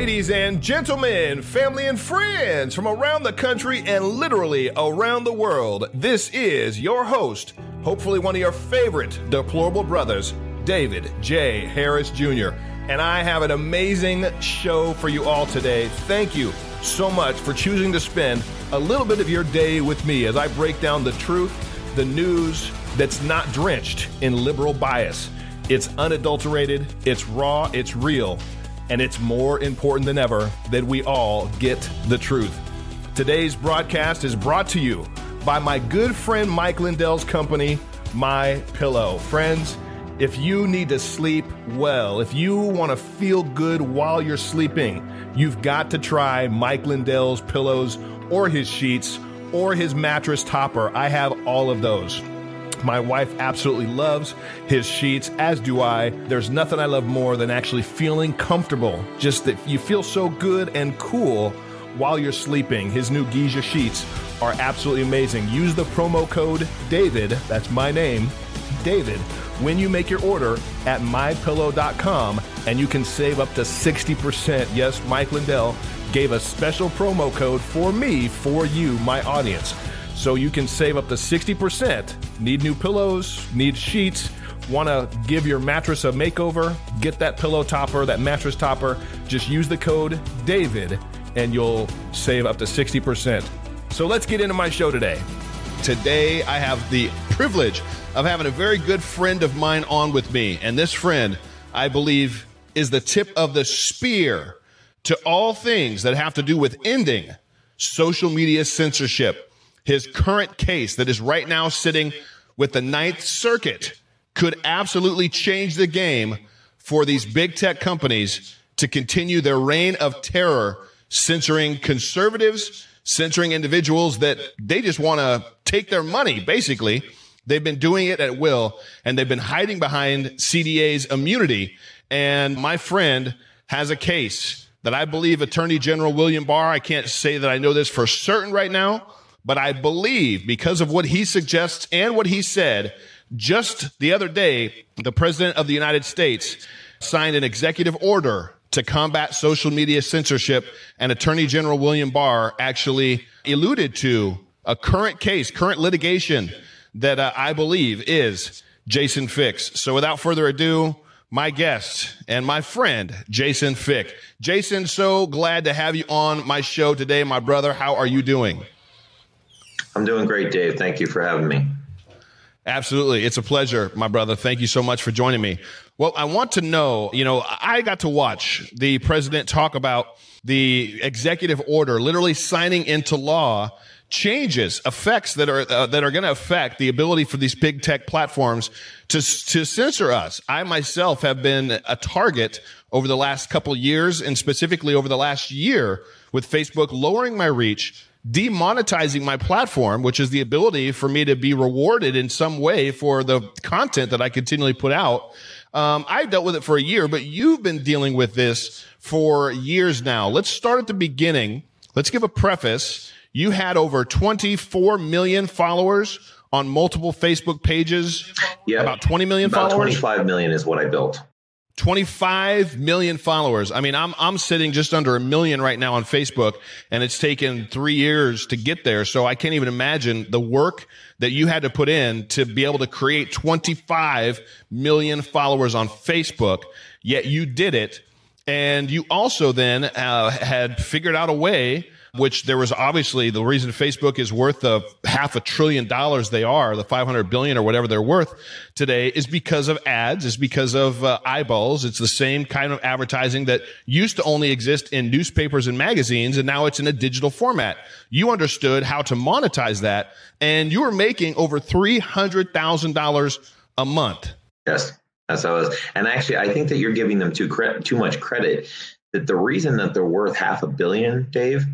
Ladies and gentlemen, family and friends from around the country and literally around the world, this is your host, hopefully one of your favorite deplorable brothers, David J. Harris Jr. And I have an amazing show for you all today. Thank you so much for choosing to spend a little bit of your day with me as I break down the truth, the news that's not drenched in liberal bias. It's unadulterated, it's raw, it's real, and it's more important than ever that we all get the truth. Today's broadcast is brought to you by my good friend Mike Lindell's company, My Pillow. Friends, if you need to sleep well, if you want to feel good while you're sleeping, you've got to try Mike Lindell's pillows or his sheets or his mattress topper. I have all of those. My wife absolutely loves his sheets, as do I. There's nothing I love more than actually feeling comfortable. Just that you feel so good and cool while you're sleeping. His new Giza sheets are absolutely amazing. Use the promo code DAVID, that's my name, David, when you make your order at mypillow.com and you can save up to 60%. Yes, Mike Lindell gave a special promo code for me, for you, my audience. So you can save up to 60%. Need new pillows, need sheets, want to give your mattress a makeover, get that pillow topper, that mattress topper, just use the code DAVID and you'll save up to 60%. So let's get into my show today. Today, I have the privilege of having a very good friend of mine on with me. And this friend, I believe, is the tip of the spear to all things that have to do with ending social media censorship his current case that is right now sitting with the Ninth Circuit could absolutely change the game for these big tech companies to continue their reign of terror, censoring conservatives, censoring individuals that they just want to take their money, basically. They've been doing it at will and they've been hiding behind CDA's immunity. And my friend has a case that I believe Attorney General William Barr, I can't say that I know this for certain right now, but I believe because of what he suggests and what he said, just the other day, the president of the United States signed an executive order to combat social media censorship and attorney general William Barr actually alluded to a current case, current litigation that uh, I believe is Jason Fyk's. So without further ado, my guest and my friend, Jason Fyk. Jason, so glad to have you on my show today, my brother. How are you doing? I'm doing great, Dave. Thank you for having me. Absolutely. It's a pleasure, my brother. Thank you so much for joining me. Well, I want to know, you know, I got to watch the president talk about the executive order literally signing into law changes, effects that are uh, that are going to affect the ability for these big tech platforms to to censor us. I myself have been a target over the last couple years and specifically over the last year with Facebook lowering my reach demonetizing my platform, which is the ability for me to be rewarded in some way for the content that I continually put out. Um, I've dealt with it for a year, but you've been dealing with this for years now. Let's start at the beginning. Let's give a preface. You had over 24 million followers on multiple Facebook pages. Yeah. About 20 million about followers. 25 million is what I built. 25 million followers. I mean, I'm, I'm sitting just under a million right now on Facebook and it's taken three years to get there. So I can't even imagine the work that you had to put in to be able to create 25 million followers on Facebook. Yet you did it. And you also then uh, had figured out a way which there was obviously the reason Facebook is worth the half a trillion dollars they are, the 500 billion or whatever they're worth today is because of ads, is because of uh, eyeballs. It's the same kind of advertising that used to only exist in newspapers and magazines, and now it's in a digital format. You understood how to monetize that, and you were making over $300,000 a month. Yes. How it was. And actually, I think that you're giving them too cre- too much credit. That the reason that they're worth half a billion, Dave,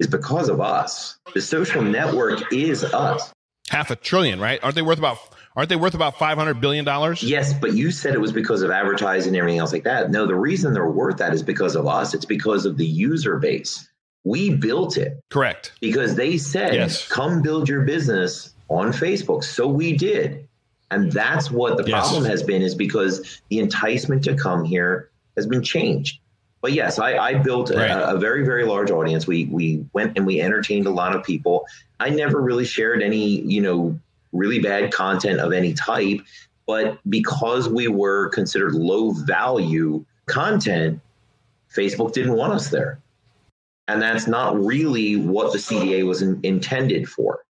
is because of us. The social network is us. Half a trillion, right? Aren't they worth about aren't they worth about 500 billion dollars? Yes, but you said it was because of advertising and everything else like that. No, the reason they're worth that is because of us. It's because of the user base. We built it. Correct. Because they said, yes. "Come build your business on Facebook." So we did. And that's what the yes. problem has been is because the enticement to come here has been changed. But yes, I, I built right. a, a, very, very large audience. We we went and we entertained a lot of people. I never really shared any, you know, really bad content of any type, but because we were considered low value content, Facebook didn't want us there. And that's not really what the CDA was in, intended for.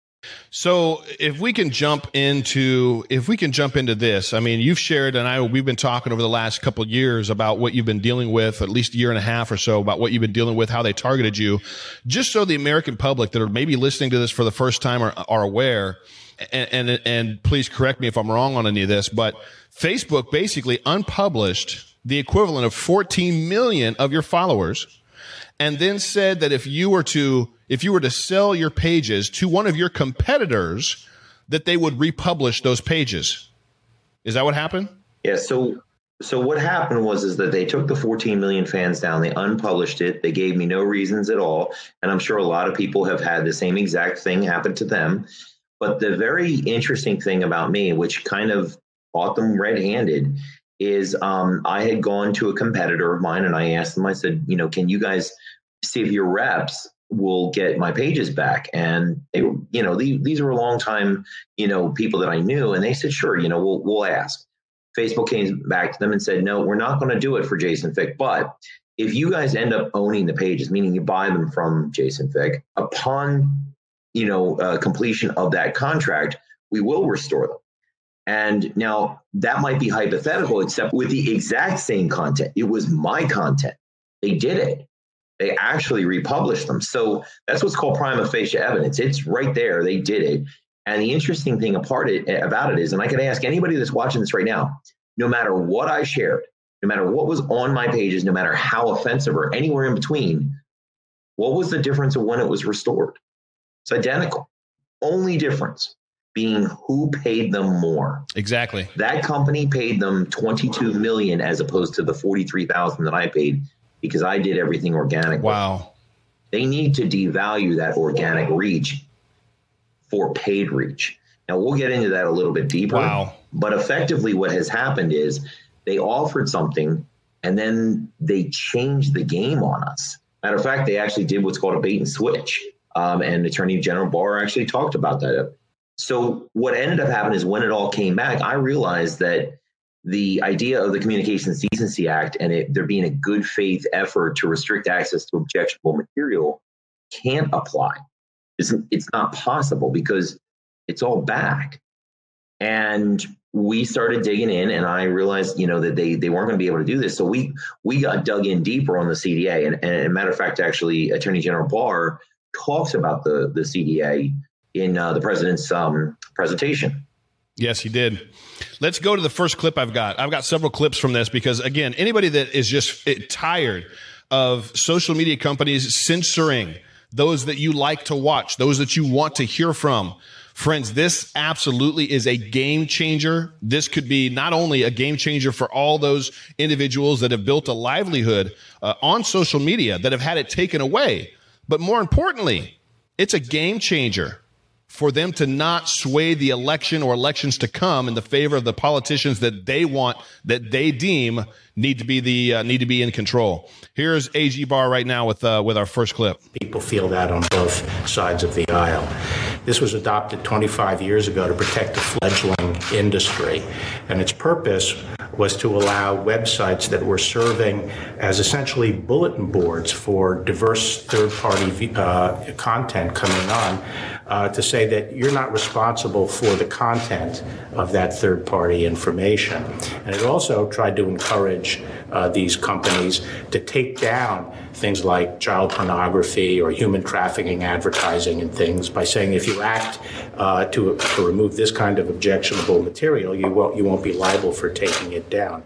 So if we can jump into if we can jump into this, I mean, you've shared and I we've been talking over the last couple years about what you've been dealing with, at least a year and a half or so, about what you've been dealing with, how they targeted you, just so the American public that are maybe listening to this for the first time are, are aware. And, and and please correct me if I'm wrong on any of this, but Facebook basically unpublished the equivalent of 14 million of your followers and then said that if you were to if you were to sell your pages to one of your competitors that they would republish those pages. Is that what happened? Yeah so so what happened was is that they took the 14 million fans down they unpublished it they gave me no reasons at all and i'm sure a lot of people have had the same exact thing happen to them. But the very interesting thing about me which kind of caught them red-handed is um, I had gone to a competitor of mine and I asked them, I said, you know, can you guys see if your reps will get my pages back? And they, you know, these, these were a long time, you know, people that I knew, and they said, sure, you know, we'll we'll ask. Facebook came back to them and said, no, we're not going to do it for Jason Fyk, but if you guys end up owning the pages, meaning you buy them from Jason Fyk, upon you know uh, completion of that contract, we will restore them. And now that might be hypothetical, except with the exact same content. It was my content. They did it. They actually republished them. So that's what's called prima facie evidence. It's right there. They did it. And the interesting thing apart it, eh, about it is, and I can ask anybody that's watching this right now, no matter what I shared, no matter what was on my pages, no matter how offensive or anywhere in between, what was the difference of when it was restored? It's identical. Only difference being who paid them more. Exactly. That company paid them 22 million as opposed to the 43,000 that I paid because I did everything organic. Wow. They need to devalue that organic reach for paid reach. Now we'll get into that a little bit deeper. Wow. But effectively what has happened is they offered something and then they changed the game on us. Matter of fact, they actually did what's called a bait and switch. Um, and Attorney General Barr actually talked about that so what ended up happening is when it all came back, I realized that the idea of the Communications Decency Act and it, there being a good faith effort to restrict access to objectionable material can't apply. It's, it's not possible because it's all back. And we started digging in and I realized, you know, that they, they weren't going to be able to do this. So we, we got dug in deeper on the CDA. And, and matter of fact, actually Attorney General Barr talks about the, the CDA in uh, the president's um, presentation. Yes, he did. Let's go to the first clip I've got. I've got several clips from this because, again, anybody that is just tired of social media companies censoring those that you like to watch, those that you want to hear from, Friends, this absolutely is a game changer. This could be not only a game changer for all those individuals that have built a livelihood uh, on social media that have had it taken away, but more importantly, it's a game changer for them to not sway the election or elections to come in the favor of the politicians that they want, that they deem need to be the uh, need to be in control. Here's AG Barr right now with uh, with our first clip. People feel that on both sides of the aisle. This was adopted 25 years ago to protect the fledgling industry, and its purpose was to allow websites that were serving as essentially bulletin boards for diverse third-party uh, content coming on uh, to say that you're not responsible for the content of that third party information. And it also tried to encourage uh, these companies to take down things like child pornography or human trafficking advertising and things by saying if you act uh, to, to remove this kind of objectionable material, you won't, you won't be liable for taking it down.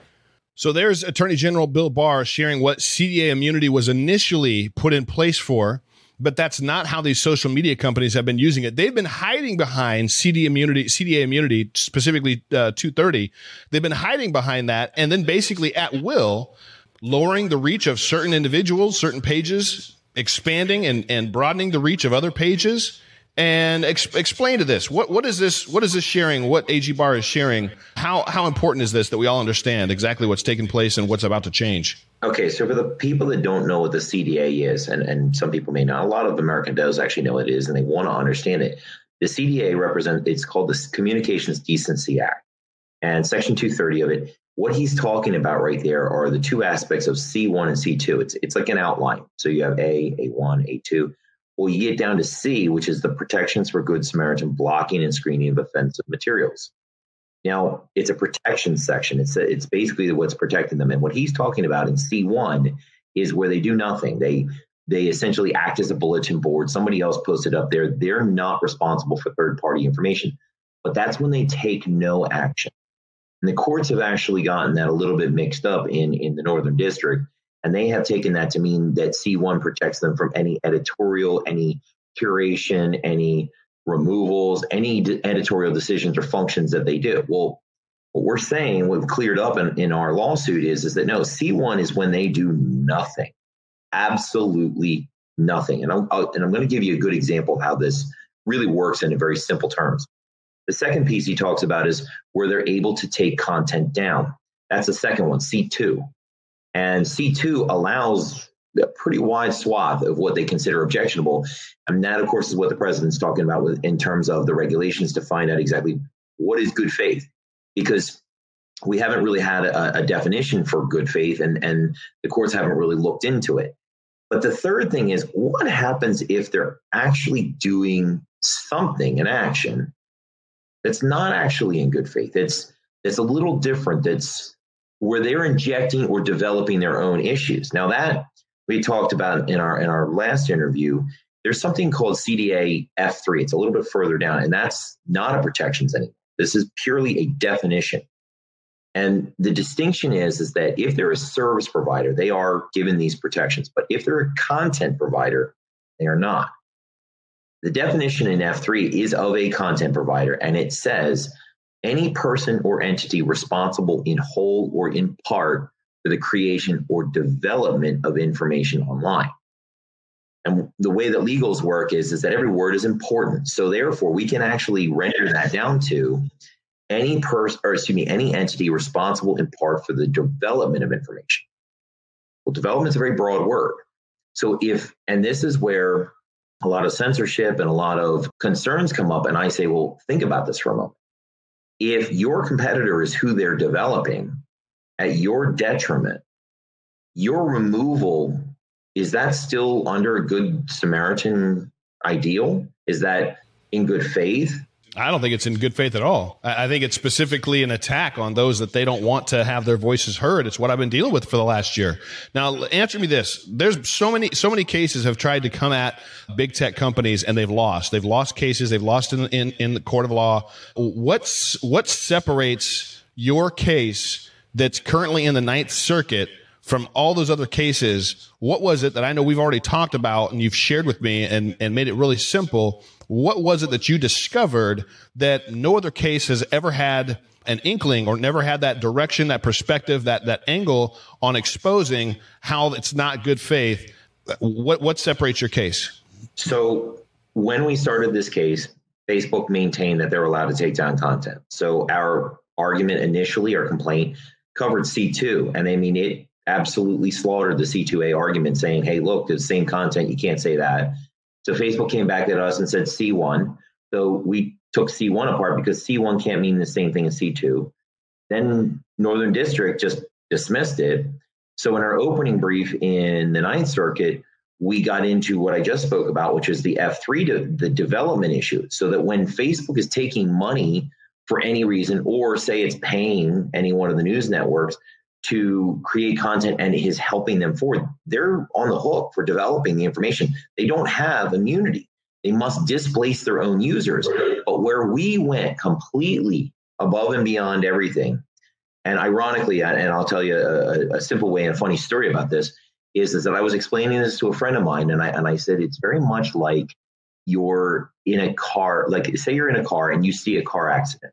So there's Attorney General Bill Barr sharing what CDA immunity was initially put in place for but that's not how these social media companies have been using it. They've been hiding behind CD immunity, CDA immunity, specifically uh, 230. They've been hiding behind that, and then basically at will, lowering the reach of certain individuals, certain pages, expanding and, and broadening the reach of other pages. and ex- explain to this what what is this what is this sharing what AG Barr is sharing how how important is this that we all understand exactly what's taking place and what's about to change okay so for the people that don't know what the CDA is and and some people may not a lot of American does actually know what it is and they want to understand it. The CDA represents it's called the Communications Decency Act. And section 230 of it what he's talking about right there are the two aspects of C1 and C2 it's it's like an outline. So you have A A1 A2 well, you get down to C, which is the protections for Good Samaritan blocking and screening of offensive materials. Now, it's a protection section. It's a, it's basically what's protecting them. And what he's talking about in C1 is where they do nothing. They they essentially act as a bulletin board. Somebody else it up there. They're not responsible for third party information, but that's when they take no action. And the courts have actually gotten that a little bit mixed up in in the Northern District and they have taken that to mean that C1 protects them from any editorial, any curation, any removals, any d- editorial decisions or functions that they do. Well, what we're saying, we've cleared up in, in our lawsuit is, is that no, C1 is when they do nothing, absolutely nothing. And, I'm, and I'm going to give you a good example of how this really works in very simple terms. The second piece he talks about is where they're able to take content down. That's the second one, C2. And C2 allows a pretty wide swath of what they consider objectionable. And that, of course, is what the president's talking about with, in terms of the regulations to find out exactly what is good faith. Because we haven't really had a, a definition for good faith, and, and the courts haven't really looked into it. But the third thing is what happens if they're actually doing something, an action, that's not actually in good faith? It's, it's a little different. That's where they're injecting or developing their own issues. Now that we talked about in our in our last interview, there's something called CDA F3. It's a little bit further down, and that's not a protections anymore. This is purely a definition. And the distinction is, is that if they're a service provider, they are given these protections. But if they're a content provider, they are not. The definition in F3 is of a content provider, and it says any person or entity responsible in whole or in part the creation or development of information online. And the way that legals work is, is that every word is important. So therefore, we can actually render that down to any person, or excuse me, any entity responsible in part for the development of information. Well, development is a very broad word. So if, and this is where a lot of censorship and a lot of concerns come up, and I say, well, think about this for a moment if your competitor is who they're developing at your detriment, your removal is that still under a good Samaritan ideal? Is that in good faith? I don't think it's in good faith at all. I think it's specifically an attack on those that they don't want to have their voices heard. It's what I've been dealing with for the last year. Now, answer me this. There's so many, so many cases have tried to come at big tech companies and they've lost. They've lost cases. They've lost in, in, in the court of law. What's, what separates your case that's currently in the ninth circuit from all those other cases? What was it that I know we've already talked about and you've shared with me and, and made it really simple? What was it that you discovered that no other case has ever had an inkling or never had that direction, that perspective, that, that angle on exposing how it's not good faith? What, what separates your case? So when we started this case, Facebook maintained that they're allowed to take down content. So our argument initially, our complaint covered C2. And I mean, it absolutely slaughtered the C2A argument saying, hey, look, the same content, you can't say that. So Facebook came back at us and said C1. So we took C1 apart because C1 can't mean the same thing as C2. Then Northern District just dismissed it. So in our opening brief in the Ninth Circuit, we got into what I just spoke about, which is the F3 to the development issue. So that when Facebook is taking money for any reason, or say it's paying any one of the news networks, to create content and is helping them forward, they're on the hook for developing the information. They don't have immunity. They must displace their own users. But where we went completely above and beyond everything, and ironically, and I'll tell you a, a simple way and a funny story about this is, is that I was explaining this to a friend of mine, and I and I said it's very much like you're in a car, like say you're in a car and you see a car accident.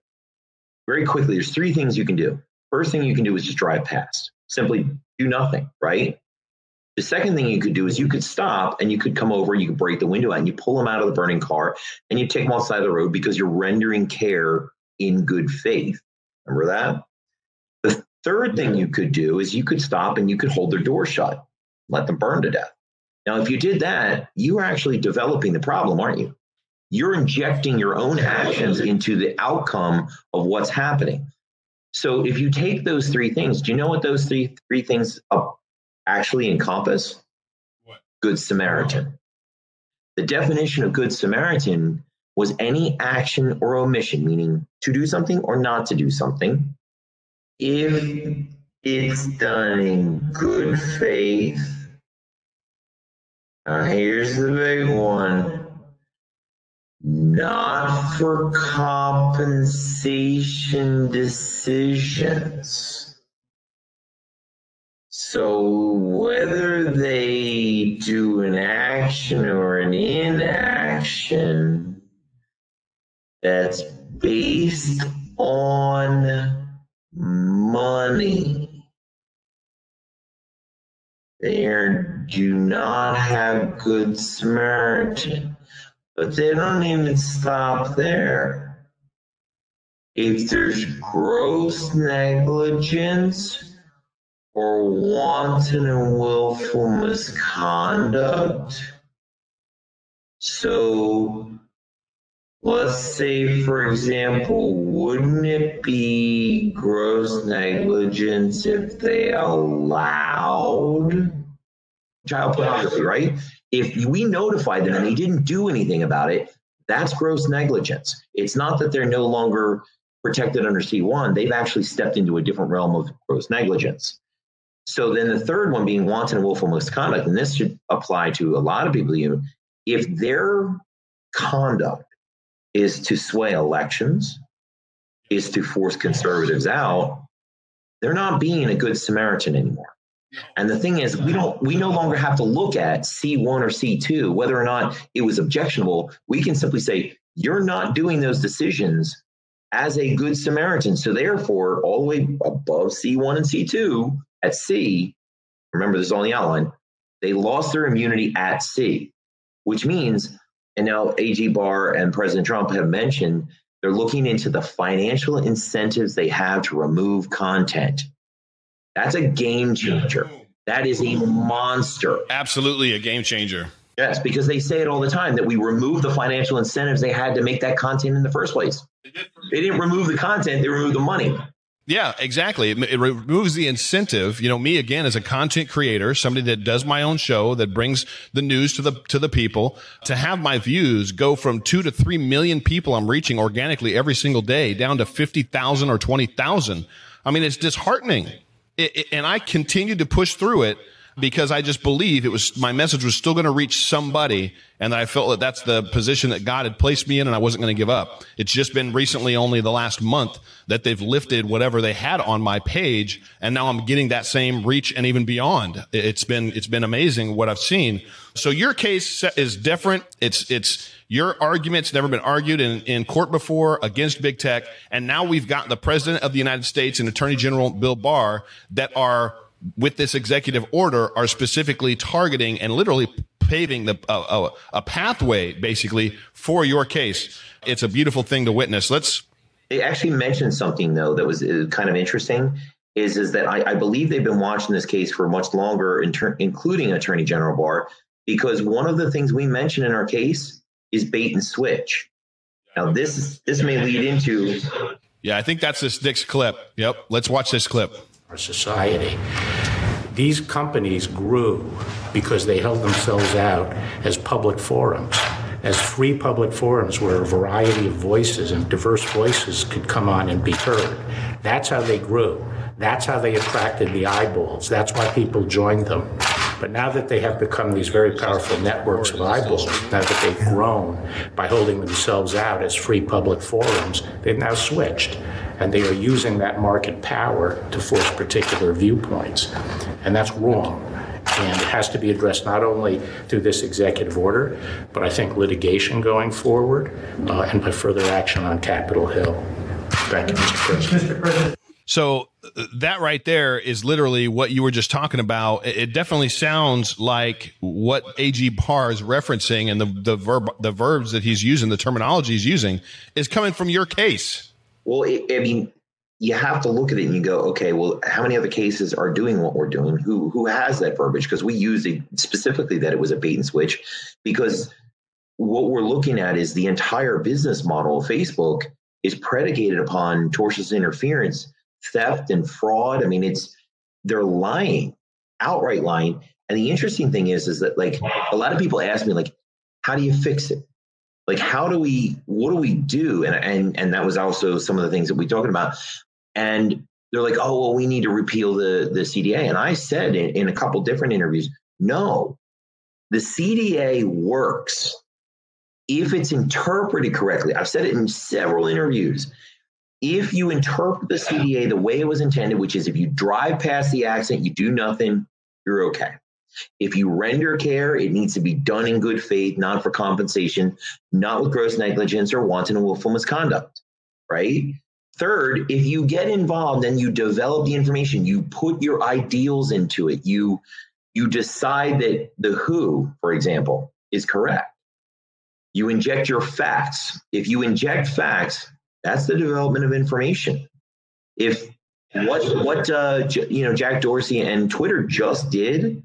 Very quickly, there's three things you can do First thing you can do is just drive past. Simply do nothing, right? The second thing you could do is you could stop and you could come over, you could break the window out and you pull them out of the burning car and you take them outside of the road because you're rendering care in good faith. Remember that? The third thing you could do is you could stop and you could hold their door shut, let them burn to death. Now, if you did that, you are actually developing the problem, aren't you? You're injecting your own actions into the outcome of what's happening. So if you take those three things, do you know what those three three things uh, actually encompass? What? Good Samaritan. The definition of Good Samaritan was any action or omission, meaning to do something or not to do something, if it's done in good faith. Now, here's the big one not for compensation decisions. So whether they do an action or an inaction that's based on money, they do not have good Samaritan. But they don't even stop there. If there's gross negligence, or wanton and willful misconduct. So, let's say, for example, wouldn't it be gross negligence if they allowed child pornography, right? If we notified them and they didn't do anything about it, that's gross negligence. It's not that they're no longer protected under C1, they've actually stepped into a different realm of gross negligence. So then the third one being wanton and willful misconduct, and this should apply to a lot of people. If their conduct is to sway elections, is to force conservatives out, they're not being a good Samaritan anymore. And the thing is, we don't we no longer have to look at C1 or C2, whether or not it was objectionable. We can simply say, you're not doing those decisions as a good Samaritan. So therefore, all the way above C1 and C2, at C, remember this is on the outline, they lost their immunity at C, which means, and now AG Barr and President Trump have mentioned they're looking into the financial incentives they have to remove content. That's a game changer. That is a monster. Absolutely a game changer. Yes, because they say it all the time that we remove the financial incentives they had to make that content in the first place. They didn't remove the content, they removed the money. Yeah, exactly. It, it, removes the incentive. You know, me again as a content creator, somebody that does my own show, that brings the news to the to the people, to have my views go from two to three million people I'm reaching organically every single day down to fifty thousand or twenty thousand. I mean, it's disheartening. It, and I continued to push through it because I just believe it was my message was still going to reach somebody and I felt that that's the position that God had placed me in and I wasn't going to give up. It's just been recently only the last month that they've lifted whatever they had on my page and now I'm getting that same reach and even beyond. It's been it's been amazing what I've seen. So your case is different. It's it's your argument's never been argued in, in court before against big tech and now we've got the president of the United States and Attorney General Bill Barr that are with this executive order are specifically targeting and literally paving the uh, a pathway basically for your case. It's a beautiful thing to witness. Let's. They actually mentioned something though that was uh, kind of interesting. Is is that I, I believe they've been watching this case for much longer, including Attorney General Barr, because one of the things we mentioned in our case is bait and switch. Now this this may lead into. Yeah, I think that's this next clip. Yep, let's watch this clip our society. These companies grew because they held themselves out as public forums, as free public forums where a variety of voices and diverse voices could come on and be heard. That's how they grew. That's how they attracted the eyeballs. That's why people joined them. But now that they have become these very powerful networks of eyeballs, now that they've grown by holding themselves out as free public forums, they've now switched and they are using that market power to force particular viewpoints. And that's wrong. And it has to be addressed not only through this executive order, but I think litigation going forward uh, and by further action on Capitol Hill. Thank you, Mr. President. Mr. President. So uh, that right there is literally what you were just talking about. It definitely sounds like what AG Barr is referencing and the, the verb, the verbs that he's using, the terminology he's using is coming from your case. Well, it, I mean, you have to look at it and you go, okay, well, how many other cases are doing what we're doing? Who who has that verbiage? Because we used it specifically that it was a bait and switch. Because what we're looking at is the entire business model of Facebook is predicated upon tortious interference, theft, and fraud. I mean, it's they're lying, outright lying. And the interesting thing is, is that like a lot of people ask me, like, how do you fix it? Like, how do we? What do we do? And and and that was also some of the things that we talking about. And they're like, oh, well, we need to repeal the, the CDA. And I said in, in a couple different interviews, no, the CDA works if it's interpreted correctly. I've said it in several interviews. If you interpret the CDA the way it was intended, which is if you drive past the accident, you do nothing, you're okay. If you render care, it needs to be done in good faith, not for compensation, not with gross negligence or wanton and willful misconduct, right? Third, if you get involved and you develop the information, you put your ideals into it, you you decide that the WHO, for example, is correct. You inject your facts. If you inject facts, that's the development of information. If what what uh, you know Jack Dorsey and Twitter just did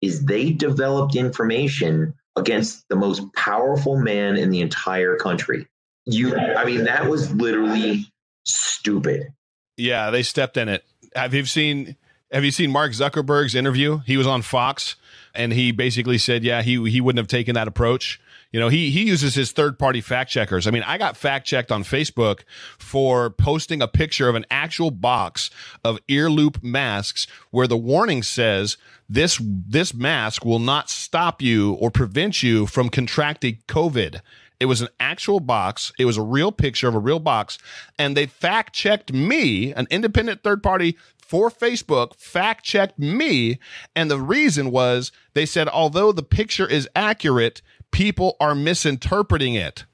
is they developed information against the most powerful man in the entire country. You, I mean, that was literally stupid. Yeah, they stepped in it. Have you seen have you seen Mark Zuckerberg's interview? He was on Fox and he basically said, yeah, he he wouldn't have taken that approach. You know, he he uses his third party fact checkers. I mean, I got fact checked on Facebook for posting a picture of an actual box of ear loop masks where the warning says this this mask will not stop you or prevent you from contracting COVID. It was an actual box. It was a real picture of a real box. And they fact checked me, an independent third party for Facebook, fact checked me. And the reason was they said, although the picture is accurate, people are misinterpreting it.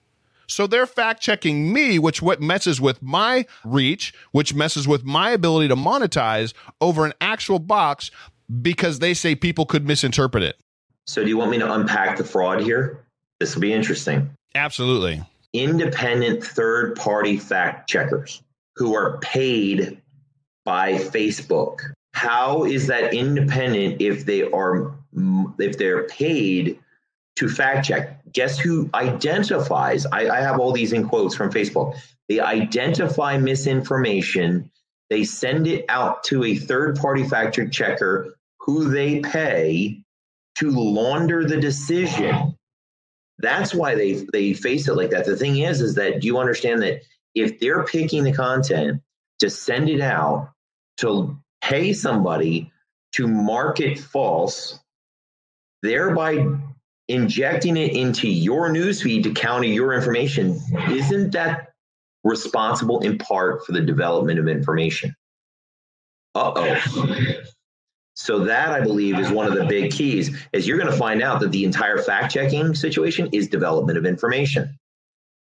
So they're fact checking me, which what messes with my reach, which messes with my ability to monetize over an actual box because they say people could misinterpret it. So do you want me to unpack the fraud here? This will be interesting. Absolutely. Independent third party fact checkers who are paid by Facebook. How is that independent if they are if they're paid to fact check? Guess who identifies? I, I have all these in quotes from Facebook. They identify misinformation. They send it out to a third party fact checker who they pay to launder the decision that's why they they face it like that. The thing is, is that do you understand that if they're picking the content to send it out to pay somebody to market false, thereby injecting it into your newsfeed to counter your information, isn't that responsible in part for the development of information? Uh oh. So that I believe is one of the big keys is you're going to find out that the entire fact checking situation is development of information.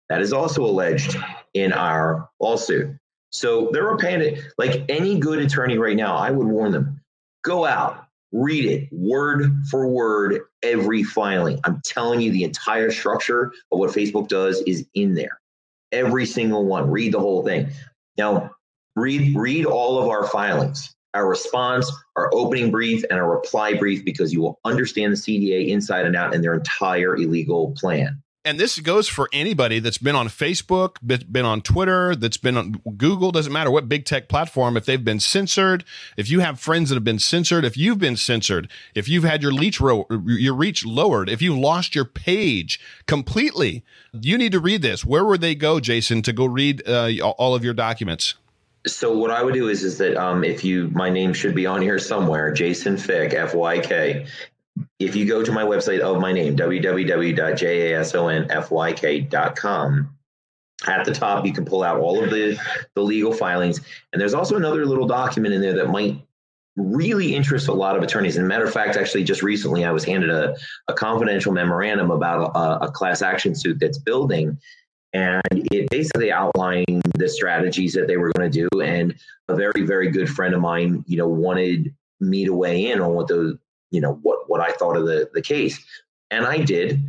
That is also alleged in our lawsuit. So they're paying it like any good attorney right now. I would warn them go out, read it word for word, every filing. I'm telling you, the entire structure of what Facebook does is in there. Every single one. Read the whole thing. Now, read read all of our filings our response, our opening brief, and our reply brief because you will understand the CDA inside and out and their entire illegal plan. And this goes for anybody that's been on Facebook, been on Twitter, that's been on Google, doesn't matter what big tech platform. If they've been censored, if you have friends that have been censored, if you've been censored, if you've had your reach, ro- your reach lowered, if you've lost your page completely, you need to read this. Where would they go, Jason, to go read uh, all of your documents? So what I would do is is that um, if you my name should be on here somewhere, Jason Fyk F Y K. If you go to my website of my name, www.jasonfyk.com, at the top you can pull out all of the the legal filings, and there's also another little document in there that might really interest a lot of attorneys. And matter of fact, actually, just recently I was handed a, a confidential memorandum about a, a class action suit that's building and it basically outlined the strategies that they were going to do. And a very, very good friend of mine, you know, wanted me to weigh in on what those, you know, what what I thought of the the case, and I did.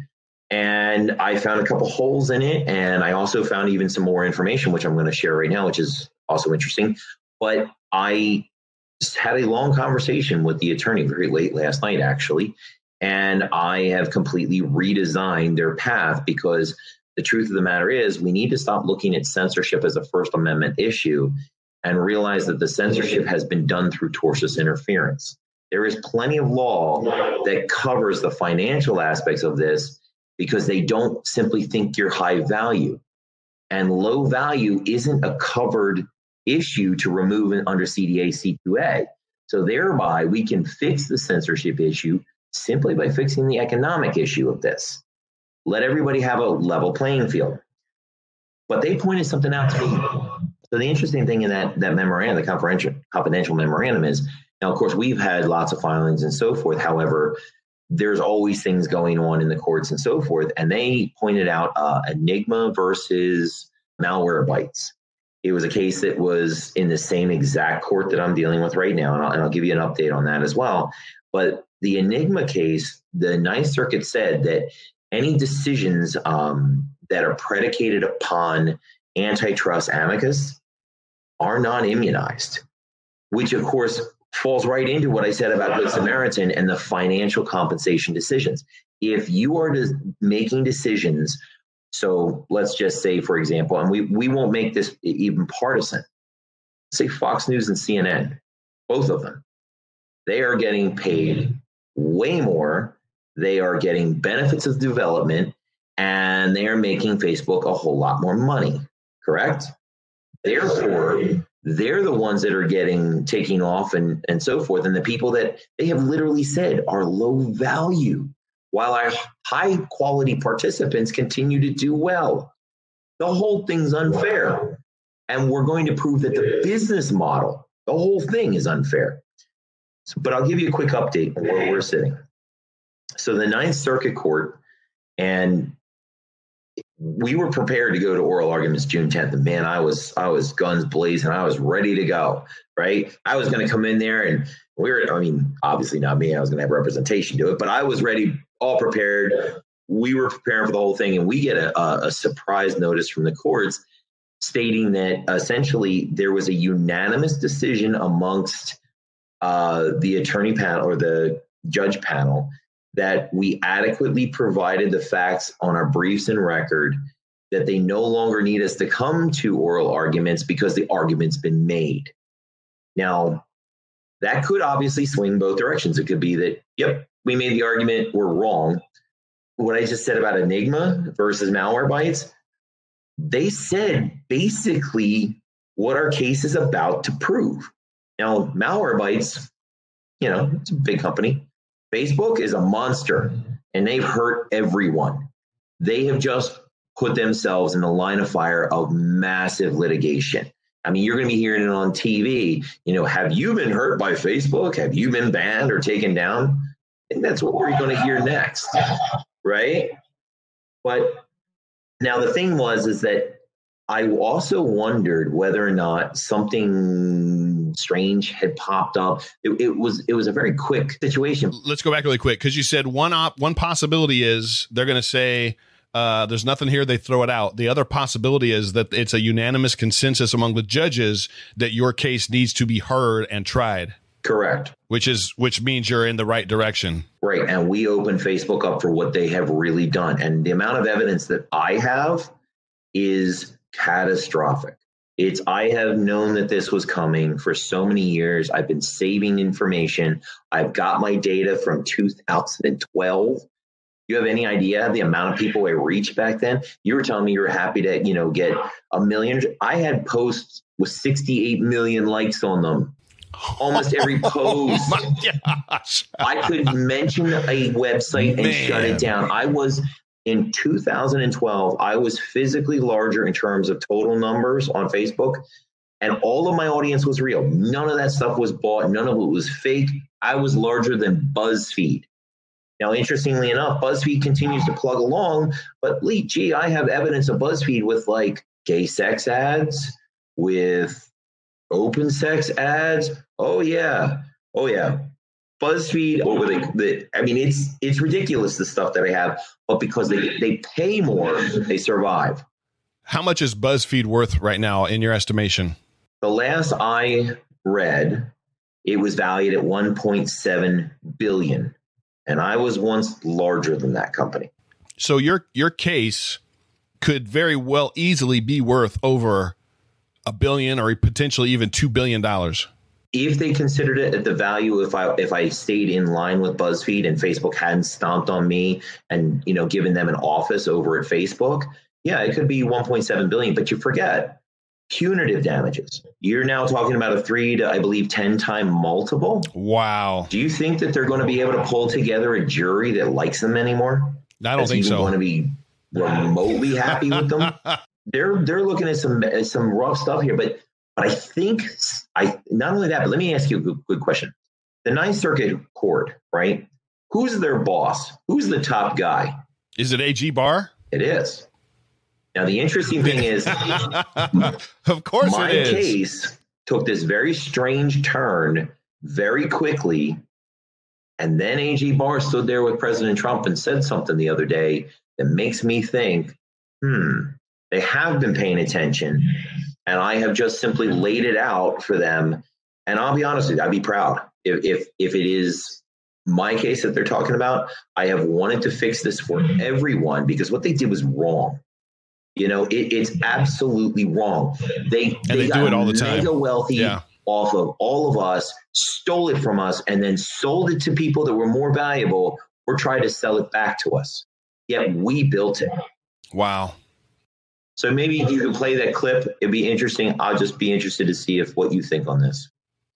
And I found a couple holes in it, and I also found even some more information, which I'm going to share right now, which is also interesting. But I had a long conversation with the attorney very late last night, actually, and I have completely redesigned their path because the truth of the matter is we need to stop looking at censorship as a First Amendment issue and realize that the censorship has been done through tortious interference. There is plenty of law that covers the financial aspects of this because they don't simply think you're high value. And low value isn't a covered issue to remove under CDA C2A. So thereby we can fix the censorship issue simply by fixing the economic issue of this let everybody have a level playing field. But they pointed something out to me. So the interesting thing in that that memorandum, the confidential confidential memorandum, is now of course we've had lots of filings and so forth. However, there's always things going on in the courts and so forth. And they pointed out uh, Enigma versus Malwarebytes. It was a case that was in the same exact court that I'm dealing with right now, and I'll, and I'll give you an update on that as well. But the Enigma case, the Ninth Circuit said that any decisions um, that are predicated upon antitrust animus are non immunized, which of course falls right into what I said about Good Samaritan and the financial compensation decisions. If you are making decisions, so let's just say, for example, and we, we won't make this even partisan, say Fox News and CNN, both of them, they are getting paid way more they are getting benefits of development and they are making Facebook a whole lot more money, correct? Therefore, they're the ones that are getting taking off and, and so forth. And the people that they have literally said are low value, while our high quality participants continue to do well. The whole thing's unfair. And we're going to prove that the business model, the whole thing is unfair. So, but I'll give you a quick update on where we're sitting. So the Ninth Circuit Court, and we were prepared to go to oral arguments June 10th. And man, I was I was guns blazing. I was ready to go. Right. I was going to come in there and we were, I mean, obviously not me. I was going to have representation to it, but I was ready, all prepared. We were preparing for the whole thing, and we get a, a surprise notice from the courts stating that essentially there was a unanimous decision amongst uh, the attorney panel or the judge panel that we adequately provided the facts on our briefs and record that they no longer need us to come to oral arguments because the argument's been made. Now, that could obviously swing both directions. It could be that, yep, we made the argument, we're wrong. What I just said about Enigma versus malware Malwarebytes, they said basically what our case is about to prove. Now, malware Malwarebytes, you know, it's a big company. Facebook is a monster and they've hurt everyone. They have just put themselves in the line of fire of massive litigation. I mean, you're going to be hearing it on TV. You know, have you been hurt by Facebook? Have you been banned or taken down? I think that's what we're going to hear next, right? But now the thing was is that I also wondered whether or not something strange had popped up. It, it, was it was a very quick situation. Let's go back really quick because you said one op one possibility is they're going to say uh, there's nothing here. They throw it out. The other possibility is that it's a unanimous consensus among the judges that your case needs to be heard and tried. Correct. Which is which means you're in the right direction. Right. And we open Facebook up for what they have really done. And the amount of evidence that I have is catastrophic. It's I have known that this was coming for so many years. I've been saving information. I've got my data from 2012. You have any idea the amount of people I reached back then? You were telling me you were happy to, you know, get a million. I had posts with 68 million likes on them. Almost every post. Oh my gosh. I could mention a website and Man. shut it down. I was in 2012, I was physically larger in terms of total numbers on Facebook, and all of my audience was real. None of that stuff was bought, none of it was fake. I was larger than BuzzFeed. Now, interestingly enough, BuzzFeed continues to plug along, but Lee, gee, I have evidence of BuzzFeed with like gay sex ads, with open sex ads. Oh yeah, oh yeah. BuzzFeed, over the, the I mean, it's it's ridiculous the stuff that I have, but because they they pay more, they survive. How much is BuzzFeed worth right now in your estimation? The last I read, it was valued at 1.7 billion, and I was once larger than that company. So your your case could very well easily be worth over a billion or potentially even two billion dollars. If they considered it at the value, if I if I stayed in line with BuzzFeed and Facebook hadn't stomped on me and you know given them an office over at Facebook, yeah, it could be 1.7 billion. But you forget punitive damages. You're now talking about a three to I believe 10 time multiple. Wow. Do you think that they're going to be able to pull together a jury that likes them anymore? I don't think so. Going to be remotely happy with them. they're they're looking at some some rough stuff here, but but I think I not only that, but let me ask you a good, good question. The Ninth Circuit Court, right? Who's their boss? Who's the top guy? Is it AG Barr? It is. Now the interesting thing is, of course, my case took this very strange turn very quickly, and then AG Barr stood there with President Trump and said something the other day that makes me think, hmm, they have been paying attention. And I have just simply laid it out for them. And I'll be honest with you, I'd be proud if, if, if it is my case that they're talking about. I have wanted to fix this for everyone because what they did was wrong. You know, it, it's absolutely wrong. They, and they, they do it all the time. Mega wealthy yeah. off of all of us, stole it from us, and then sold it to people that were more valuable or tried to sell it back to us. Yet we built it. Wow. So maybe you can play that clip. It'd be interesting. I'll just be interested to see if what you think on this.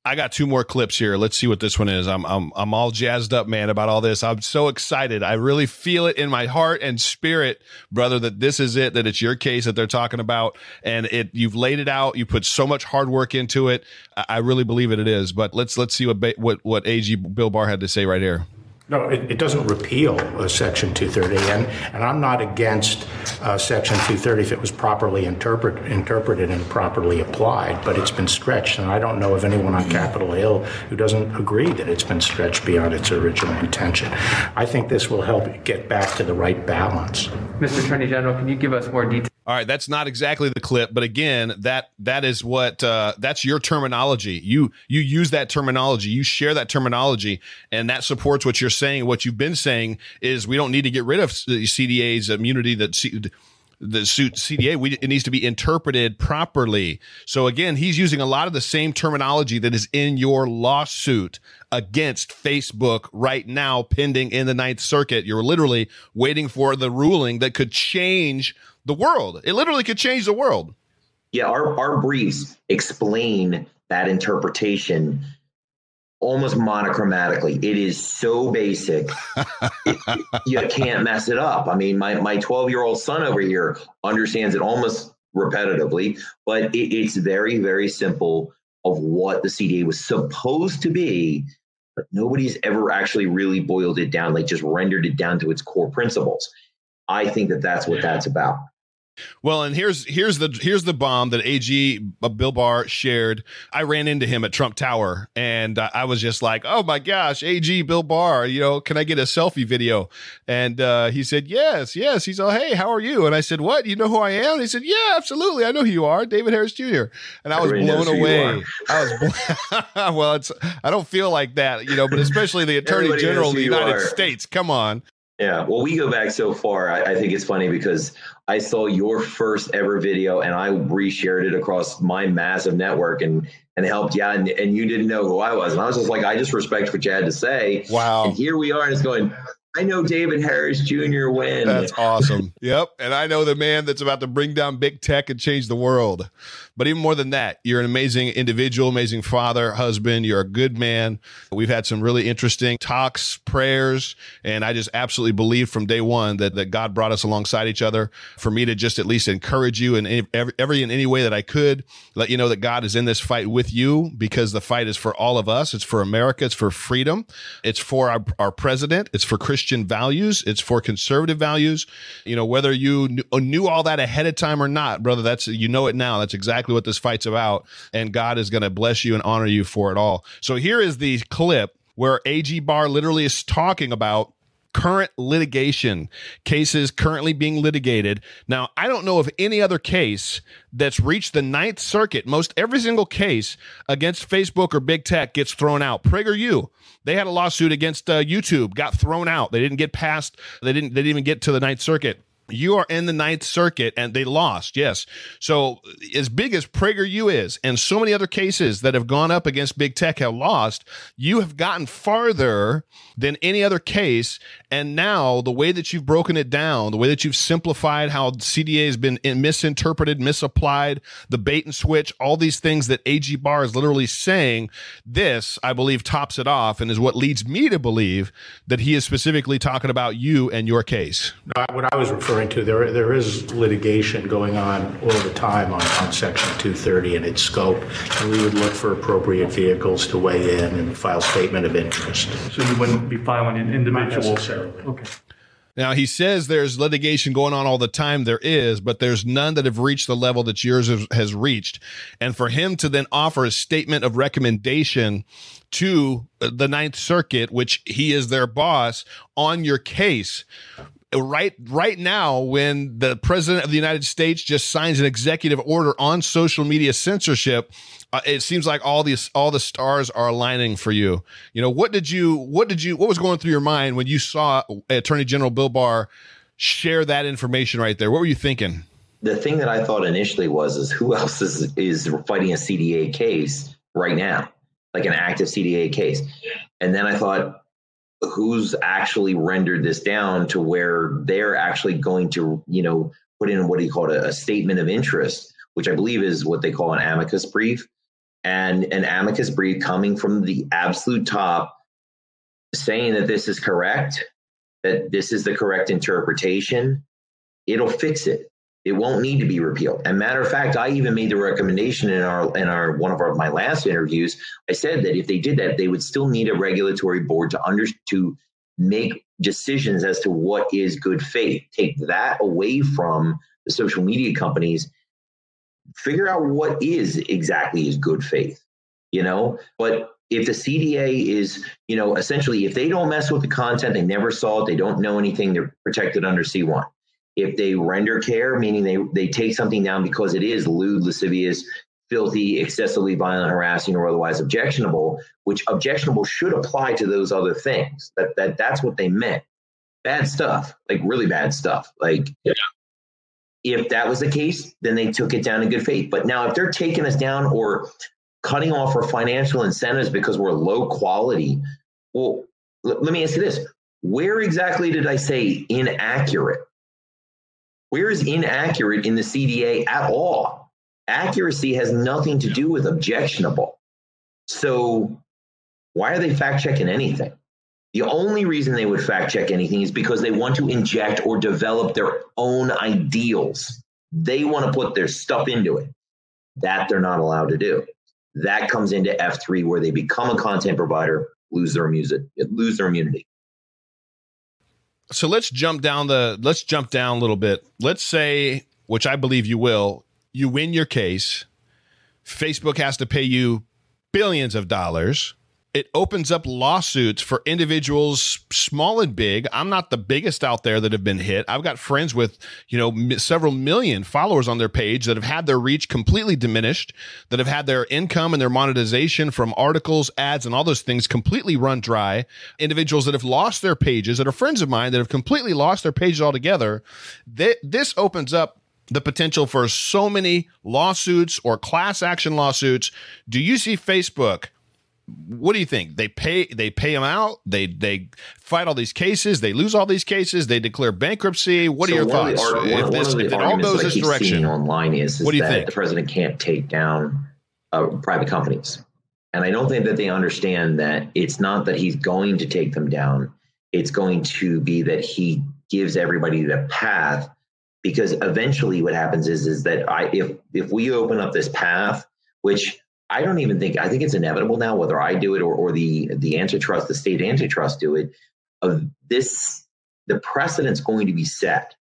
I got two more clips here. Let's see what this one is. I'm I'm I'm all jazzed up, man, about all this. I'm so excited. I really feel it in my heart and spirit, brother, that this is it, that it's your case that they're talking about. And it you've laid it out. You put so much hard work into it. I, really believe it it is. But let's let's see what what what AG Bill Barr had to say right here. No, it, it doesn't repeal uh, Section 230, and, and I'm not against uh, Section 230 if it was properly interpret, interpreted and properly applied, but it's been stretched, and I don't know of anyone on Capitol Hill who doesn't agree that it's been stretched beyond its original intention. I think this will help get back to the right balance. Mr. Attorney General, can you give us more details? All right, that's not exactly the clip, but again, that that is what uh, that's your terminology. You you use that terminology, you share that terminology, and that supports what you're saying. What you've been saying is we don't need to get rid of the CDA's immunity that C- the suit CDA. We, it needs to be interpreted properly. So again, he's using a lot of the same terminology that is in your lawsuit against Facebook right now, pending in the Ninth Circuit. You're literally waiting for the ruling that could change the world. It literally could change the world. Yeah, our, our briefs explain that interpretation almost monochromatically. It is so basic, it, you can't mess it up. I mean, my my 12 year old son over here understands it almost repetitively, but it, it's very, very simple of what the CDA was supposed to be. But nobody's ever actually really boiled it down, like just rendered it down to its core principles. I think that that's what that's about. Well, and here's here's the here's the bomb that AG uh, Bill Barr shared. I ran into him at Trump Tower, and uh, I was just like, "Oh my gosh, AG Bill Barr, you know, can I get a selfie video?" And uh, he said, "Yes, yes." He's all, "Hey, how are you?" And I said, "What? You know who I am?" And he said, "Yeah, absolutely. I know who you are, David Harris Jr." And I was blown away. I was blown- well. It's I don't feel like that, you know, but especially the Attorney Everybody General of the United States. Come on. Yeah, well, we go back so far. I, I, think it's funny because I saw your first ever video and I reshared it across my massive network and and helped you out, and, and you didn't know who I was, and I was just like, I just respect what you had to say. Wow. And here we are, and it's going. I know David Harris Jr. When That's awesome. yep. And I know the man that's about to bring down big tech and change the world. But even more than that, you're an amazing individual, amazing father, husband. You're a good man. We've had some really interesting talks, prayers, and I just absolutely believe from day one that, that God brought us alongside each other for me to just at least encourage you in every, every in any way that I could, let you know that God is in this fight with you because the fight is for all of us. It's for America. It's for freedom. It's for our, our president. It's for Christian Christian values. It's for conservative values. You know, whether you knew, uh, knew all that ahead of time or not, brother, that's you know it now. That's exactly what this fight's about, and God is going to bless you and honor you for it all. So here is the clip where AG Barr literally is talking about current litigation cases currently being litigated. Now, I don't know of any other case that's reached the Ninth Circuit. Most every single case against Facebook or big tech gets thrown out. PragerU, they had a lawsuit against uh, YouTube, got thrown out. They didn't get past. They didn't. They didn't even get to the Ninth Circuit you are in the ninth circuit and they lost yes. So as big as prageru is and so many other cases that have gone up against big tech have lost you have gotten farther than any other case and now the way that you've broken it down the way that you've simplified how cda has been misinterpreted misapplied the bait and switch all these things that ag barr is literally saying this i believe tops it off and is what leads me to believe that he is specifically talking about you and your case. What i was referring referring to, there there is litigation going on all the time on, on Section 230 and its scope, and we would look for appropriate vehicles to weigh in and file statement of interest. So you wouldn't be filing an individual? Okay. Now he says there's litigation going on all the time. There is, but there's none that have reached the level that yours has reached. And for him to then offer a statement of recommendation to the Ninth Circuit, which he is their boss, on your case, right right now when the president of the United States just signs an executive order on social media censorship uh, it seems like all these all the stars are aligning for you. You know what did you what did you what was going through your mind when you saw attorney general bill barr share that information right there? What were you thinking? The thing that i thought initially was is who else is is fighting a cda case right now? Like an active cda case. And then i thought who's actually rendered this down to where they're actually going to, you know, put in what he called a, a statement of interest, which I believe is what they call an amicus brief. And an amicus brief coming from the absolute top saying that this is correct, that this is the correct interpretation, it'll fix it. It won't need to be repealed. And matter of fact, I even made the recommendation in our in our one of our my last interviews. I said that if they did that, they would still need a regulatory board to under to make decisions as to what is good faith. Take that away from the social media companies. Figure out what is exactly is good faith. You know, but if the CDA is, you know, essentially if they don't mess with the content, they never saw it, they don't know anything, they're protected under C1 if they render care, meaning they, they take something down because it is lewd, lascivious, filthy, excessively violent, harassing, or otherwise objectionable, which objectionable should apply to those other things. That that that's what they meant. Bad stuff, like really bad stuff. Like yeah. if that was the case, then they took it down in good faith. But now if they're taking us down or cutting off our financial incentives because we're low quality, well, l- let me ask you this. Where exactly did I say inaccurate? Where is inaccurate in the CDA at all? Accuracy has nothing to do with objectionable. So why are they fact checking anything? The only reason they would fact check anything is because they want to inject or develop their own ideals. They want to put their stuff into it. That they're not allowed to do. That comes into F3 where they become a content provider, lose their music, lose their immunity so let's jump down the let's jump down a little bit. Let's say, which I believe you will, you win your case. Facebook has to pay you billions of dollars it opens up lawsuits for individuals small and big. I'm not the biggest out there that have been hit. I've got friends with you know several million followers on their page that have had their reach completely diminished that have had their income and their monetization from articles ads and all those things completely run dry. Individuals that have lost their pages that are friends of mine that have completely lost their pages altogether Th- this opens up the potential for so many lawsuits or class action lawsuits. Do you see facebook what do you think? They pay they pay them out. They they fight all these cases. They lose all these cases. They declare bankruptcy. What so are your thoughts? One, if, this, if it all goes this direction, online is, is what do you that think? the president can't take down uh, private companies, and I don't think that they understand that it's not that he's going to take them down. It's going to be that he gives everybody the path because eventually what happens is is that I if if we open up this path, which I don't even think I think it's inevitable now, whether I do it or, or the the antitrust, the state antitrust do it. of this, the precedent's going to be set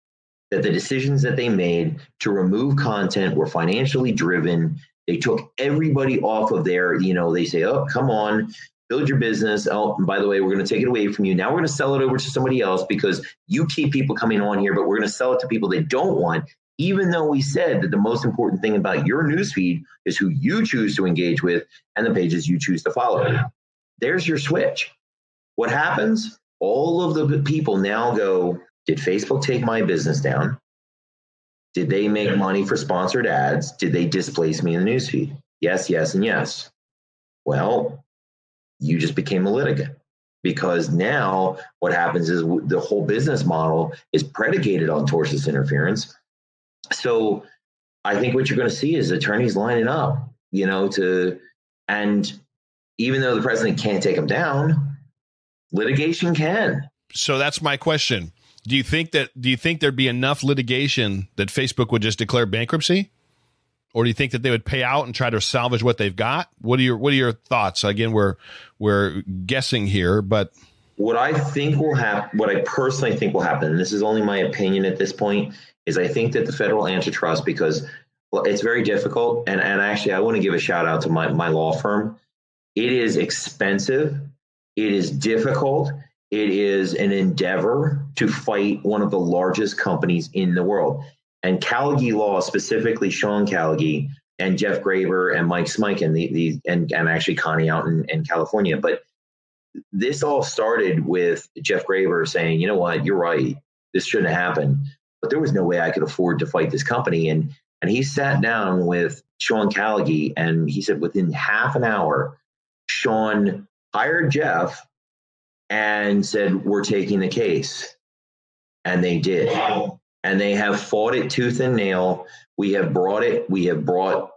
that the decisions that they made to remove content were financially driven. They took everybody off of there. You know, they say, oh, come on, build your business. Oh, by the way, we're going to take it away from you. Now we're going to sell it over to somebody else because you keep people coming on here, but we're going to sell it to people they don't want. Even though we said that the most important thing about your newsfeed is who you choose to engage with and the pages you choose to follow. There's your switch. What happens? All of the people now go, did Facebook take my business down? Did they make money for sponsored ads? Did they displace me in the newsfeed? Yes, yes, and yes. Well, you just became a litigant because now what happens is the whole business model is predicated on tortious interference. So I think what you're going to see is attorneys lining up, you know, to and even though the president can't take them down, litigation can. So that's my question. Do you think that do you think there'd be enough litigation that Facebook would just declare bankruptcy? Or do you think that they would pay out and try to salvage what they've got? What are your what are your thoughts? Again, we're we're guessing here, but what I think will happen, what I personally think will happen, and this is only my opinion at this point, is I think that the federal antitrust, because well, it's very difficult, and and actually I want to give a shout out to my my law firm. It is expensive, it is difficult, it is an endeavor to fight one of the largest companies in the world. And Callagy Law, specifically Sean Callagy and Jeff Greyber and Mike Smikun, the, the and, and actually Connie out in, in California. But this all started with Jeff Greyber saying, you know what, you're right. This shouldn't happen. But there was no way I could afford to fight this company. And and he sat down with Sean Callagy and he said within half an hour, Sean hired Jeff and said, We're taking the case. And they did. And they have fought it tooth and nail. We have brought it, we have brought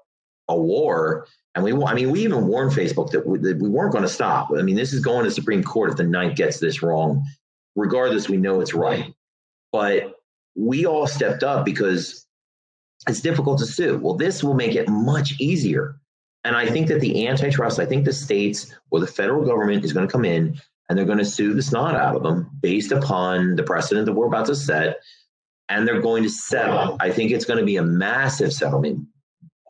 a war. And we, I mean, we even warned Facebook that we, that we weren't going to stop. I mean, this is going to Supreme Court if the ninth gets this wrong. Regardless, we know it's right. But we all stepped up because it's difficult to sue. Well, this will make it much easier. And I think that the antitrust, I think the states or the federal government is going to come in and they're going to sue the snot out of them based upon the precedent that we're about to set. And they're going to settle. I think it's going to be a massive settlement,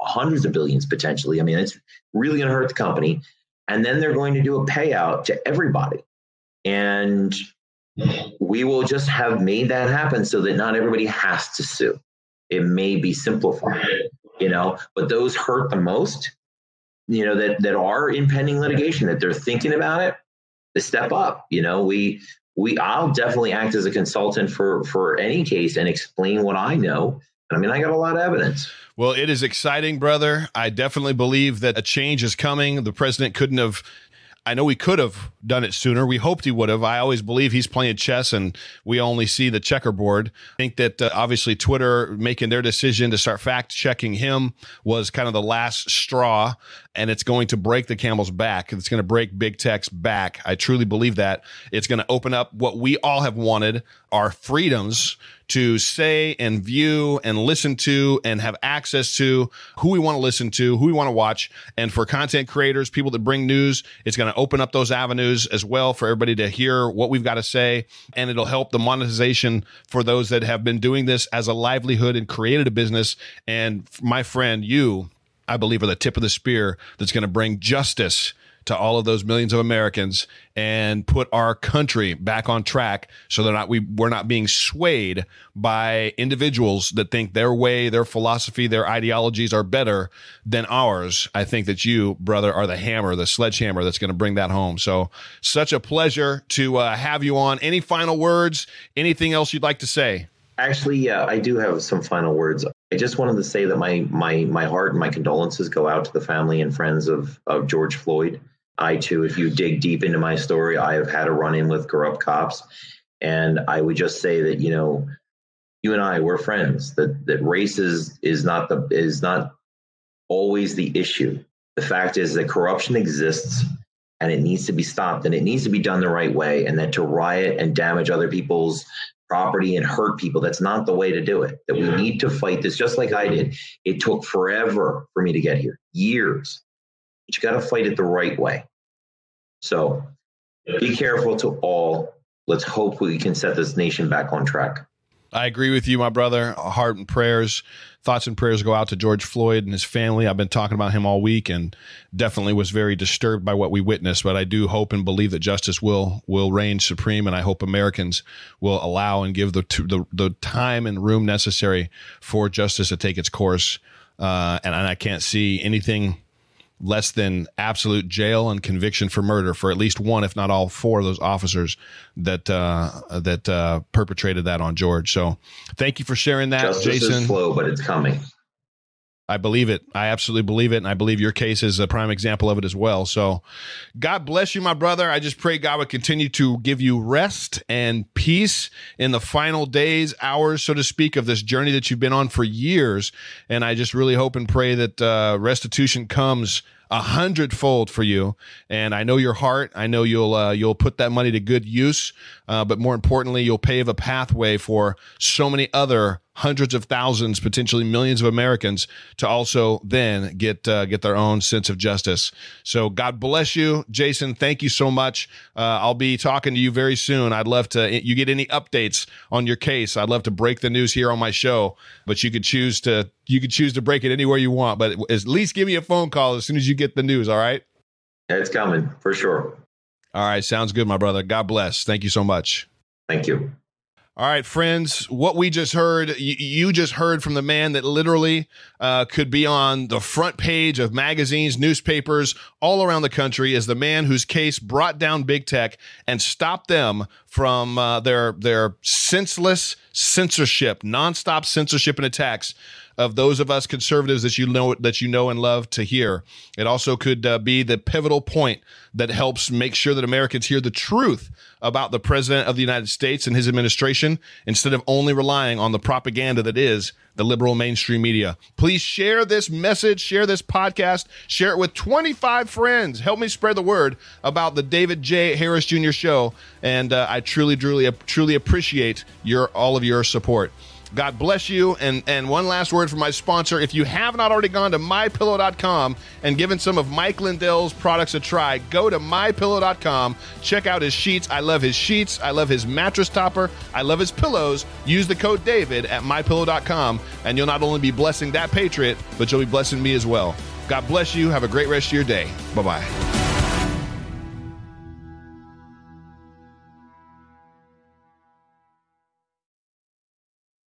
hundreds of billions potentially. I mean, it's really going to hurt the company. And then they're going to do a payout to everybody. And we will just have made that happen so that not everybody has to sue. It may be simplified, you know, but those hurt the most, you know, that, that are in pending litigation, that they're thinking about it to step up. You know, we we I'll definitely act as a consultant for for any case and explain what I know. I mean, I got a lot of evidence. Well, it is exciting, brother. I definitely believe that a change is coming. The president couldn't have I know we could have done it sooner. We hoped he would have. I always believe he's playing chess and we only see the checkerboard. I think that uh, obviously Twitter making their decision to start fact checking him was kind of the last straw and it's going to break the camel's back. It's going to break big tech's back. I truly believe that. It's going to open up what we all have wanted, our freedoms to say and view and listen to and have access to who we want to listen to, who we want to watch. And for content creators, people that bring news, it's going to open up those avenues as well for everybody to hear what we've got to say. And it'll help the monetization for those that have been doing this as a livelihood and created a business. And my friend, you, I believe, are the tip of the spear that's going to bring justice to all of those millions of Americans and put our country back on track so they're not we we're not being swayed by individuals that think their way, their philosophy, their ideologies are better than ours. I think that you, brother, are the hammer, the sledgehammer that's going to bring that home. So such a pleasure to uh, have you on. Any final words? Anything else you'd like to say? Actually, yeah, I do have some final words. I just wanted to say that my my my heart and my condolences go out to the family and friends of of George Floyd. I too, if you dig deep into my story, I have had a run in with corrupt cops. And I would just say that, you know, you and I, we're friends. That that race is is not the is not always the issue. The fact is that corruption exists and it needs to be stopped and it needs to be done the right way. And that to riot and damage other people's property and hurt people, that's not the way to do it. That we need to fight this just like I did. It took forever for me to get here, years but you got to fight it the right way. So be careful to all let's hope we can set this nation back on track. I agree with you, my brother. Heart and prayers, thoughts and prayers go out to George Floyd and his family. I've been talking about him all week and definitely was very disturbed by what we witnessed. But I do hope and believe that justice will will reign supreme, and I hope Americans will allow and give the the, the time and room necessary for justice to take its course. Uh, and, and I can't see anything less than absolute jail and conviction for murder for at least one, if not all four of those officers that uh, that uh, perpetrated that on George. So, thank you for sharing that, Justice Jason. is slow, but it's coming. I believe it. I absolutely believe it. And I believe your case is a prime example of it as well. So God bless you, my brother. I just pray God would continue to give you rest and peace in the final days, hours, so to speak, of this journey that you've been on for years. And I just really hope and pray that uh, restitution comes a hundredfold for you. And I know your heart. I know you'll uh, you'll put that money to good use. Uh, but more importantly, you'll pave a pathway for so many other hundreds of thousands, potentially millions of Americans to also then get uh, get their own sense of justice. So God bless you, Jason. Thank you so much. Uh, I'll be talking to you very soon. I'd love to. You get any updates on your case? I'd love to break the news here on my show, but you could choose to you could choose to break it anywhere you want. But at least give me a phone call as soon as you get the news. All right. It's coming for sure. All right, sounds good, my brother. God bless. Thank you so much. Thank you. All right, friends, what we just heard, you, you just heard from the man that literally uh, could be on the front page of magazines, newspapers all around the country as the man whose case brought down big tech and stopped them from uh, their their senseless censorship, nonstop censorship and attacks of those of us conservatives that you know that you know and love to hear. It also could uh, be the pivotal point that helps make sure that Americans hear the truth about the president of the United States and his administration instead of only relying on the propaganda that is the liberal mainstream media. Please share this message, share this podcast, share it with 25 friends. Help me spread the word about the David J. Harris Jr. show and uh, I truly truly truly appreciate your all of your support. God bless you. And and one last word from my sponsor. If you have not already gone to mypillow.com and given some of Mike Lindell's products a try, go to mypillow.com. Check out his sheets. I love his sheets. I love his mattress topper. I love his pillows. Use the code David at mypillow.com, and you'll not only be blessing that patriot, but you'll be blessing me as well. God bless you. Have a great rest of your day. Bye bye.